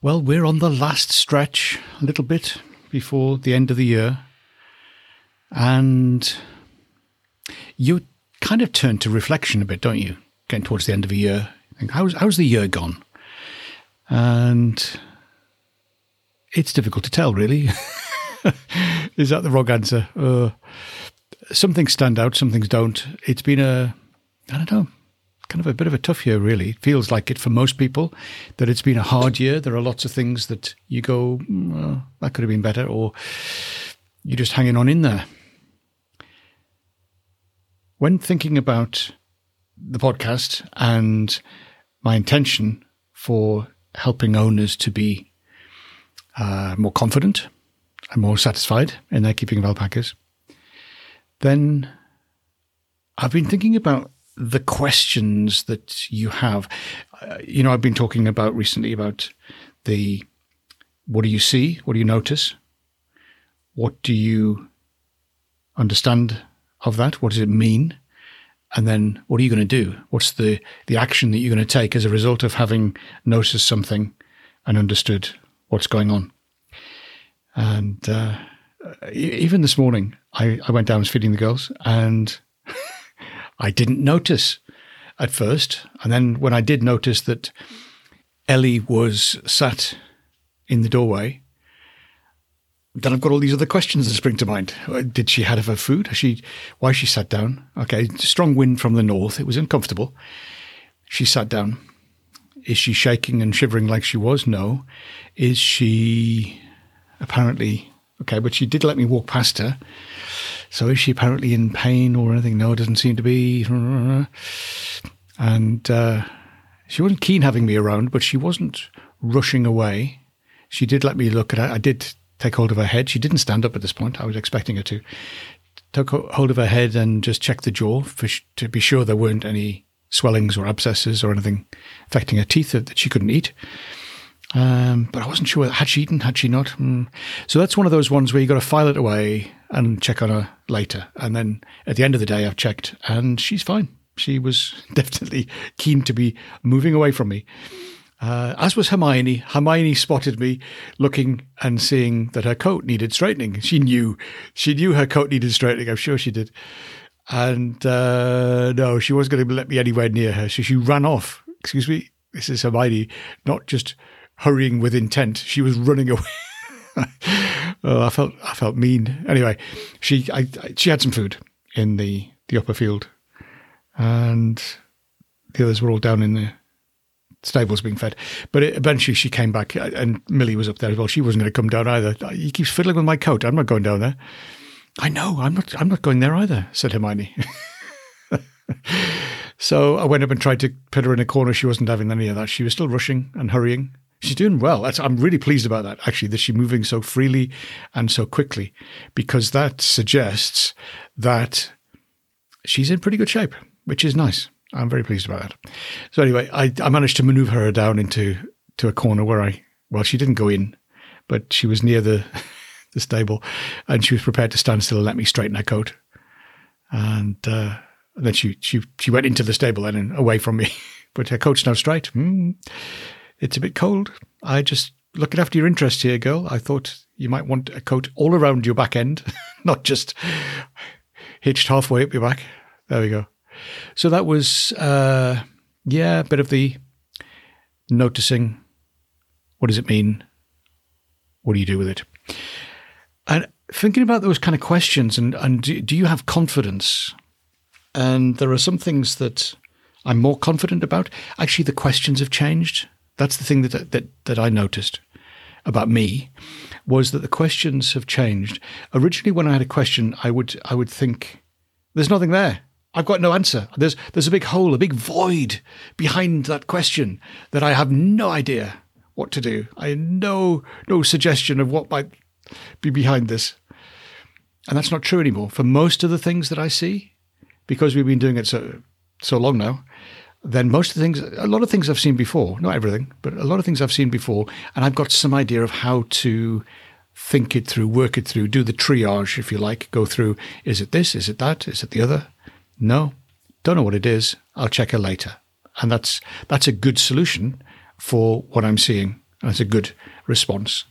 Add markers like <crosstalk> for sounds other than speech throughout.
Well, we're on the last stretch, a little bit before the end of the year, and you kind of turn to reflection a bit, don't you? Getting towards the end of a year, think, how's how's the year gone? And it's difficult to tell, really. <laughs> Is that the wrong answer? Uh, some things stand out, some things don't. It's been a I don't know, kind of a bit of a tough year, really. It feels like it for most people that it's been a hard year. There are lots of things that you go, well, that could have been better, or you're just hanging on in there. When thinking about the podcast and my intention for helping owners to be uh, more confident and more satisfied in their keeping of alpacas, then I've been thinking about the questions that you have. Uh, you know, I've been talking about recently about the what do you see? What do you notice? What do you understand of that? What does it mean? And then what are you going to do? What's the, the action that you're going to take as a result of having noticed something and understood what's going on? And uh, even this morning, I, I went down, was feeding the girls, and <laughs> I didn't notice at first. And then when I did notice that Ellie was sat in the doorway, then I've got all these other questions that spring to mind. Uh, did she have her food? She, why she sat down? Okay, strong wind from the north. It was uncomfortable. She sat down. Is she shaking and shivering like she was? No. Is she apparently okay? But she did let me walk past her. So is she apparently in pain or anything? No, it doesn't seem to be. And uh, she wasn't keen having me around, but she wasn't rushing away. She did let me look at her. I did take hold of her head. She didn't stand up at this point. I was expecting her to. Took hold of her head and just checked the jaw for, to be sure there weren't any swellings or abscesses or anything affecting her teeth that she couldn't eat. Um, but I wasn't sure had she eaten, had she not. Mm. So that's one of those ones where you got to file it away and check on her later. And then at the end of the day, I've checked and she's fine. She was <laughs> definitely keen to be moving away from me. Uh, as was Hermione. Hermione spotted me looking and seeing that her coat needed straightening. She knew, she knew her coat needed straightening. I'm sure she did. And uh, no, she wasn't going to let me anywhere near her. So she ran off. Excuse me, this is Hermione, not just hurrying with intent. She was running <laughs> away. oh, I felt I felt mean. Anyway, she I, she had some food in the the upper field, and the others were all down in the stables being fed. But it, eventually, she came back, uh, and Millie was up there as well. She wasn't going to come down either. Uh, he keeps fiddling with my coat. I'm not going down there. I know. I'm not. I'm not going there either," said Hermione. <laughs> so I went up and tried to put her in a corner. She wasn't having any of that. She was still rushing and hurrying. She's doing well. That's, I'm really pleased about that, actually, that she's moving so freely and so quickly, because that suggests that she's in pretty good shape, which is nice. I'm very pleased about that. So anyway, I, I managed to maneuver her down into to a corner where I, well, she didn't go in, but she was near the <laughs> the stable, and she was prepared to stand still and let me straighten her coat. And, uh, and then she she she went into the stable then and away from me, <laughs> but her coat's now straight. Mm. It's a bit cold. I just looking after your interest here, girl. I thought you might want a coat all around your back end, <laughs> not just hitched halfway up your back. There we go. So that was, uh, yeah, a bit of the noticing. What does it mean? What do you do with it? And thinking about those kind of questions, and, and do, do you have confidence? And there are some things that I'm more confident about. Actually, the questions have changed. That's the thing that that that I noticed about me was that the questions have changed. Originally, when I had a question, I would I would think, "There's nothing there. I've got no answer. There's there's a big hole, a big void behind that question that I have no idea what to do. I had no no suggestion of what might be behind this. And that's not true anymore. For most of the things that I see, because we've been doing it so so long now, then most of the things, a lot of things I've seen before, not everything, but a lot of things I've seen before, and I've got some idea of how to think it through, work it through, do the triage, if you like, go through, is it this, is it that, is it the other? No, don't know what it is. I'll check it later. And that's, that's a good solution for what I'm seeing. That's a good response.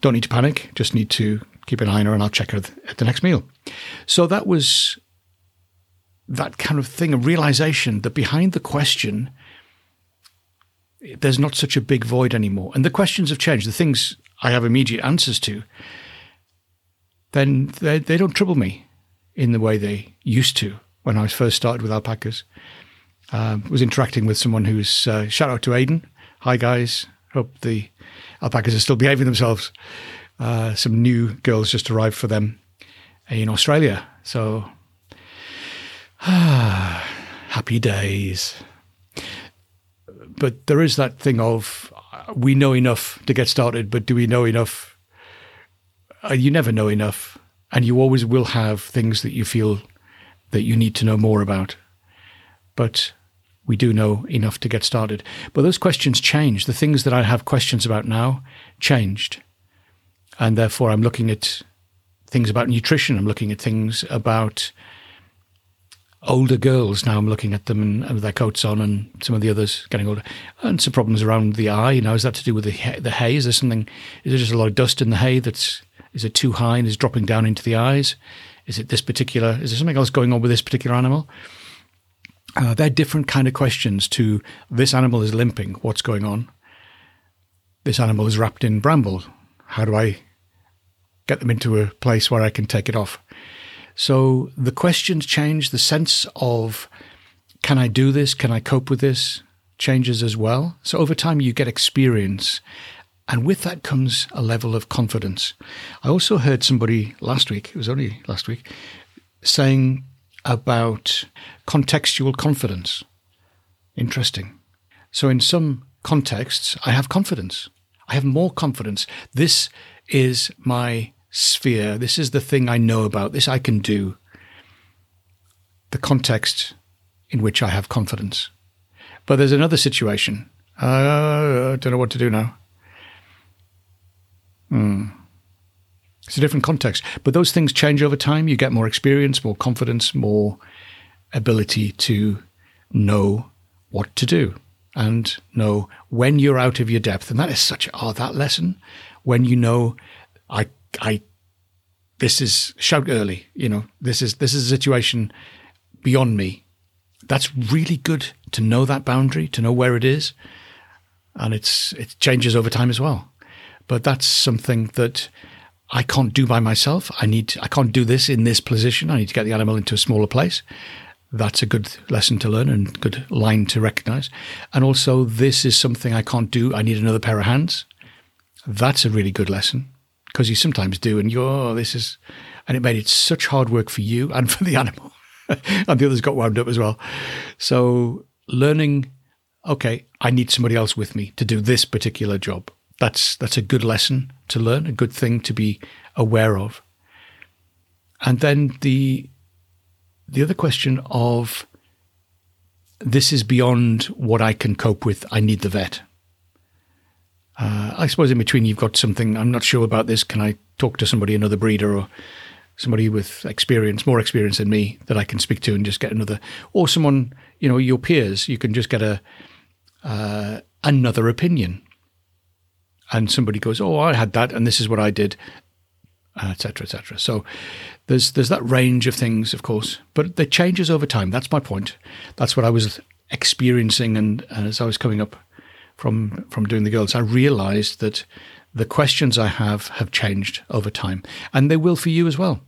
Don't need to panic, just need to keep an eye on her and I'll check her at the next meal. So that was that kind of thing, a realization that behind the question, there's not such a big void anymore. And the questions have changed. The things I have immediate answers to, then they, they don't trouble me in the way they used to when I first started with alpacas. Uh, was interacting with someone who's uh, shout out to Aiden. Hi guys, hope the alpacas are still behaving themselves. Uh, some new girls just arrived for them in Australia, so happy days. But there is that thing of we know enough to get started, but do we know enough? Uh, you never know enough, and you always will have things that you feel that you need to know more about. But we do know enough to get started. But those questions change. The things that I have questions about now changed. And therefore, I'm looking at things about nutrition. I'm looking at things about older girls now. I'm looking at them and, and their coats on, and some of the others getting older, and some problems around the eye. You know, is that to do with the the hay? Is there something? Is there just a lot of dust in the hay that's is it too high and is dropping down into the eyes? Is it this particular? Is there something else going on with this particular animal? Uh, they're different kind of questions to this animal is limping. What's going on? This animal is wrapped in bramble. How do I get them into a place where I can take it off? So the questions change. The sense of can I do this? Can I cope with this? Changes as well. So over time, you get experience. And with that comes a level of confidence. I also heard somebody last week, it was only last week, saying about contextual confidence. Interesting. So, in some contexts, I have confidence. I have more confidence. This is my sphere. This is the thing I know about. This I can do. The context in which I have confidence. But there's another situation. Uh, I don't know what to do now. Hmm. It's a different context. But those things change over time. You get more experience, more confidence, more ability to know what to do and know when you're out of your depth. And that is such, oh, that lesson, when you know, I, I, this is shout early, you know, this is, this is a situation beyond me. That's really good to know that boundary, to know where it is. And it's, it changes over time as well. But that's something that I can't do by myself. I need, I can't do this in this position. I need to get the animal into a smaller place. That's a good lesson to learn and good line to recognize. And also, this is something I can't do. I need another pair of hands. That's a really good lesson because you sometimes do, and you're, oh, this is, and it made it such hard work for you and for the animal. <laughs> and the others got wound up as well. So, learning, okay, I need somebody else with me to do this particular job. That's that's a good lesson to learn, a good thing to be aware of. And then the the other question of this is beyond what I can cope with. I need the vet. Uh, I suppose in between you've got something. I'm not sure about this. Can I talk to somebody, another breeder, or somebody with experience, more experience than me, that I can speak to and just get another, or someone, you know, your peers. You can just get a uh, another opinion and somebody goes, "Oh, I had that, and this is what I did," etc., etc. So there's there's that range of things, of course, but it changes over time. That's my point. That's what I was experiencing, and, and as I was coming up from from doing the girls, I realised that the questions I have have changed over time, and they will for you as well.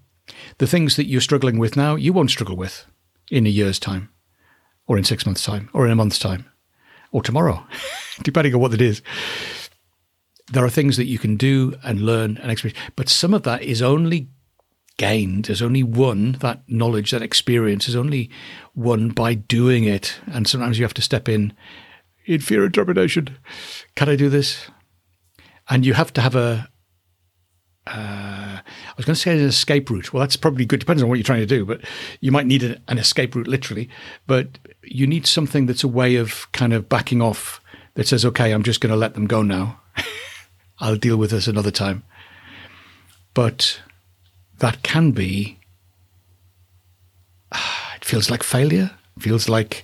The things that you're struggling with now, you won't struggle with in a year's time, or in six months' time, or in a month's time, or tomorrow, <laughs> depending on what it is there are things that you can do and learn and experience, but some of that is only gained, is only won, that knowledge, that experience is only won by doing it. And sometimes you have to step in in fear and trepidation. Can I do this? and you have to have a. Uh, I was going to say an escape route. Well, that's probably good. Depends on what you're trying to do, but you might need a, an escape route literally. But you need something that's a way of kind of backing off that says, "Okay, I'm just going to let them go now. <laughs> I'll deal with this another time." But that can be. <sighs> It feels like failure. It feels like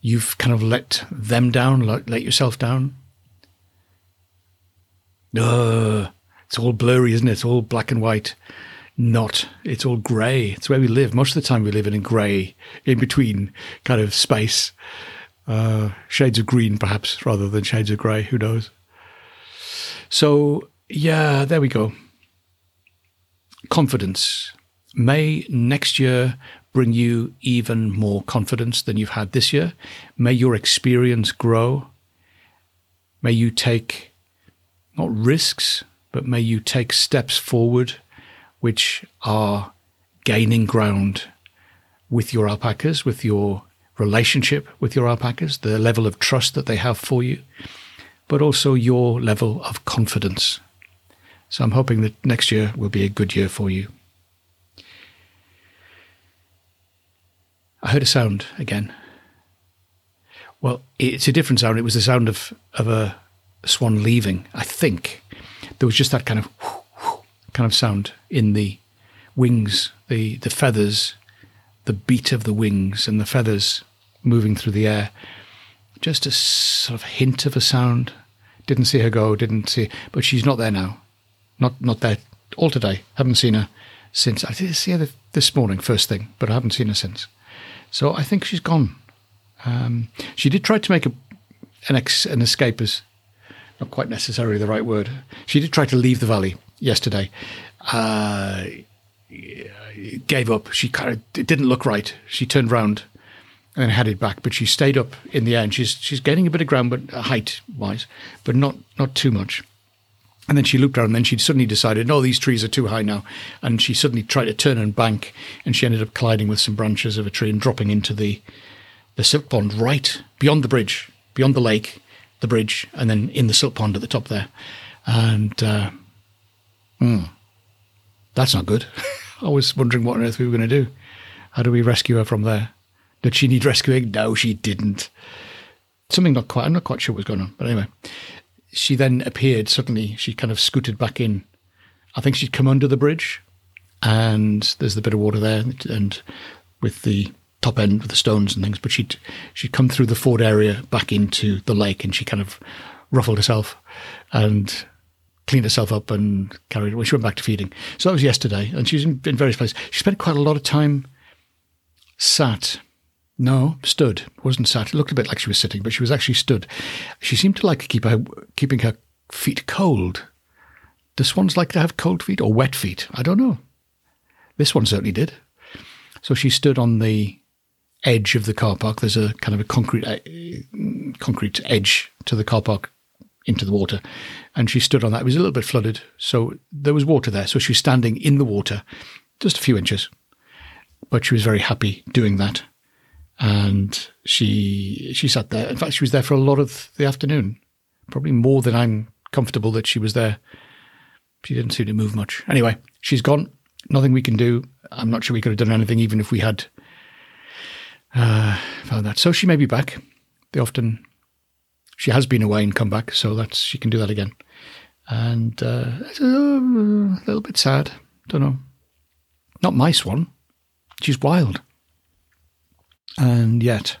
you've kind of let them down, let yourself down. Uh, it's all blurry, isn't it? It's all black and white. Not. It's all grey. It's where we live. Most of the time we live in a grey, in between kind of space. Uh, shades of green, perhaps, rather than shades of grey. Who knows? So, yeah, there we go. Confidence. May next year bring you even more confidence than you've had this year. May your experience grow. May you take not risks, but may you take steps forward which are gaining ground with your alpacas, with your relationship with your alpacas, the level of trust that they have for you, but also your level of confidence. So I'm hoping that next year will be a good year for you. I heard a sound again. Well, it's a different sound. It was the sound of, of a swan leaving, I think. There was just that kind of <sniffs> kind of sound in the wings, the, the feathers, the beat of the wings and the feathers moving through the air. Just a sort of hint of a sound. Didn't see her go, didn't see, but she's not there now. Not not there all today. Haven't seen her since. I did see her this morning, first thing, but I haven't seen her since. So I think she's gone. Um, she did try to make a, an, ex, an escape as not quite necessarily the right word. She did try to leave the valley yesterday. Uh, gave up. She kind of it didn't look right. She turned round and then headed back, but she stayed up in the end. She's she's gaining a bit of ground, but uh, height wise, but not not too much. And then she looked around and then she suddenly decided, no, these trees are too high now. And she suddenly tried to turn and bank and she ended up colliding with some branches of a tree and dropping into the, the silk pond right beyond the bridge, beyond the lake, the bridge, and then in the silk pond at the top there. And uh, mm, that's not good. <laughs> I was wondering what on earth we were going to do. How do we rescue her from there? Did she need rescuing? No, she didn't. Something not quite, I'm not quite sure what was going on. But anyway, she then appeared suddenly. She kind of scooted back in. I think she'd come under the bridge, and there's the bit of water there, and with the top end with the stones and things. But she'd she'd come through the ford area back into the lake, and she kind of ruffled herself and cleaned herself up and carried. Well, she went back to feeding. So that was yesterday, and she in, in various places. She spent quite a lot of time sat no, stood. Wasn't sat. It looked a bit like she was sitting, but she was actually stood. She seemed to like keep her keeping her feet cold. Do swans like to have cold feet or wet feet? I don't know. This one certainly did. So she stood on the edge of the car park. There's a kind of a concrete uh, concrete edge to the car park into the water, and she stood on that. It was a little bit flooded, so there was water there. So she was standing in the water, just a few inches, but she was very happy doing that and she she sat there. In fact, she was there for a lot of the afternoon, probably more than I'm comfortable that she was there. She didn't seem to move much. Anyway, she's gone. Nothing we can do. I'm not sure we could have done anything, even if we had uh, found that. So she may be back. They often she has been away and come back, so that's she can do that again. And uh, it's a little bit sad. Don't know. Not my swan. She's wild. And yet,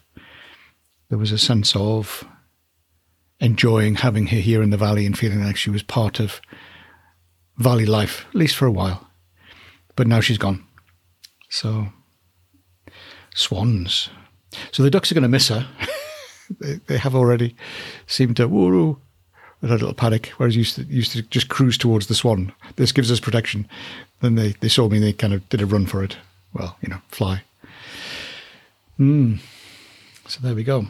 there was a sense of enjoying having her here in the valley and feeling like she was part of valley life, at least for a while. But now she's gone. So, swans. So the ducks are going to miss her. <laughs> they, they, have already seemed to woo with a little panic, whereas used to used to just cruise towards the swan. This gives us protection. Then they, they saw me and they kind of did a run for it. Well, you know, fly. Mm. So there we go.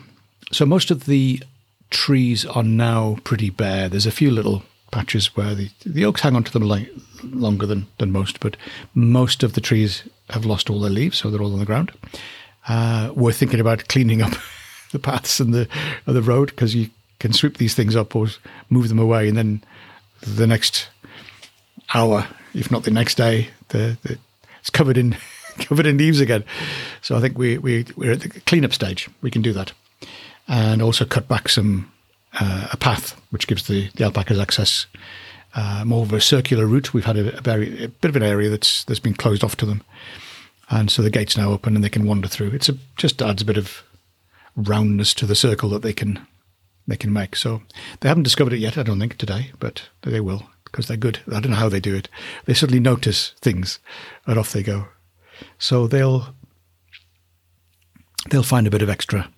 So most of the trees are now pretty bare. There's a few little patches where the, the oaks hang on to them like, longer than, than most, but most of the trees have lost all their leaves, so they're all on the ground. Uh, we're thinking about cleaning up <laughs> the paths and the, the road because you can sweep these things up or move them away, and then the next hour, if not the next day, the, the it's covered in <laughs> covered in leaves again. So I think we we we're at the cleanup stage. We can do that, and also cut back some uh, a path which gives the, the alpacas access uh, more of a circular route. We've had a, a, very a bit of an area that's that's been closed off to them, and so the gate's now open and they can wander through. It's just adds a bit of roundness to the circle that they can they can make. So they haven't discovered it yet, I don't think today, but they will because they're good. I don't know how they do it. They suddenly notice things, and off they go. So they'll they'll find a bit of extra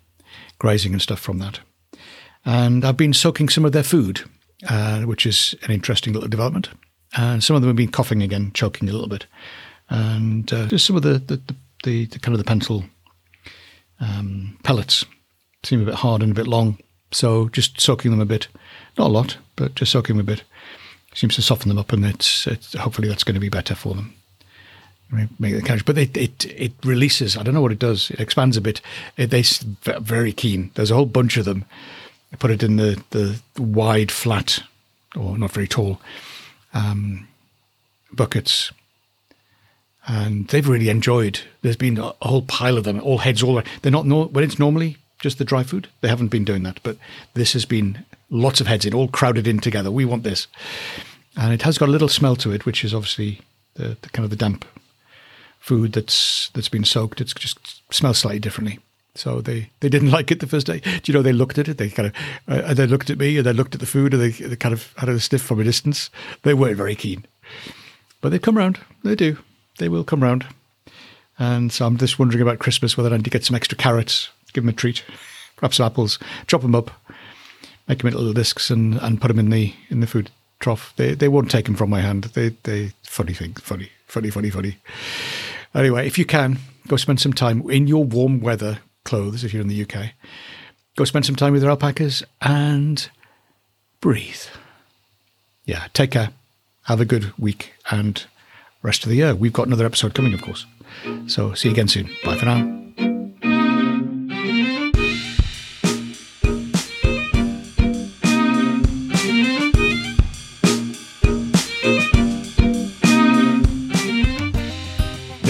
grazing and stuff from that. And I've been soaking some of their food, uh, which is an interesting little development. And some of them have been coughing again, choking a little bit, and uh, just some of the the, the the, kind of the pencil um, pellets seem a bit hard and a bit long. So just soaking them a bit, not a lot, but just soaking them a bit seems to soften them up, and it's, it's hopefully that's going to be better for them. Make the carriage, but it, it it releases. I don't know what it does. It expands a bit. It, they're very keen. There's a whole bunch of them. I put it in the the wide, flat, or not very tall um, buckets, and they've really enjoyed. There's been a, whole pile of them, all heads, all. They're not when it's normally just the dry food. They haven't been doing that, but this has been lots of heads in, all crowded in together. We want this. And it has got a little smell to it, which is obviously the, the kind of the damp food that's that's been soaked. It just smells slightly differently. So they, they didn't <laughs> like it the first day. Do you know they looked at it? They kind of uh, they looked at me and they looked at the food and they, they kind of had a sniff from a distance. They weren't very keen, but they come round. They do. They will come round. And so I'm just wondering about Christmas whether I need to get some extra carrots, give them a treat, perhaps some apples, chop them up, make them into little discs and, and put them in the in the food trough. They they won't take them from my hand. They they funny thing, funny, funny, funny, funny. Anyway, if you can, go spend some time in your warm weather clothes if you're in the UK. Go spend some time with your alpacas and breathe. Yeah, take care. Have a good week and rest of the year. We've got another episode coming, of course. So see you again soon. Bye for now.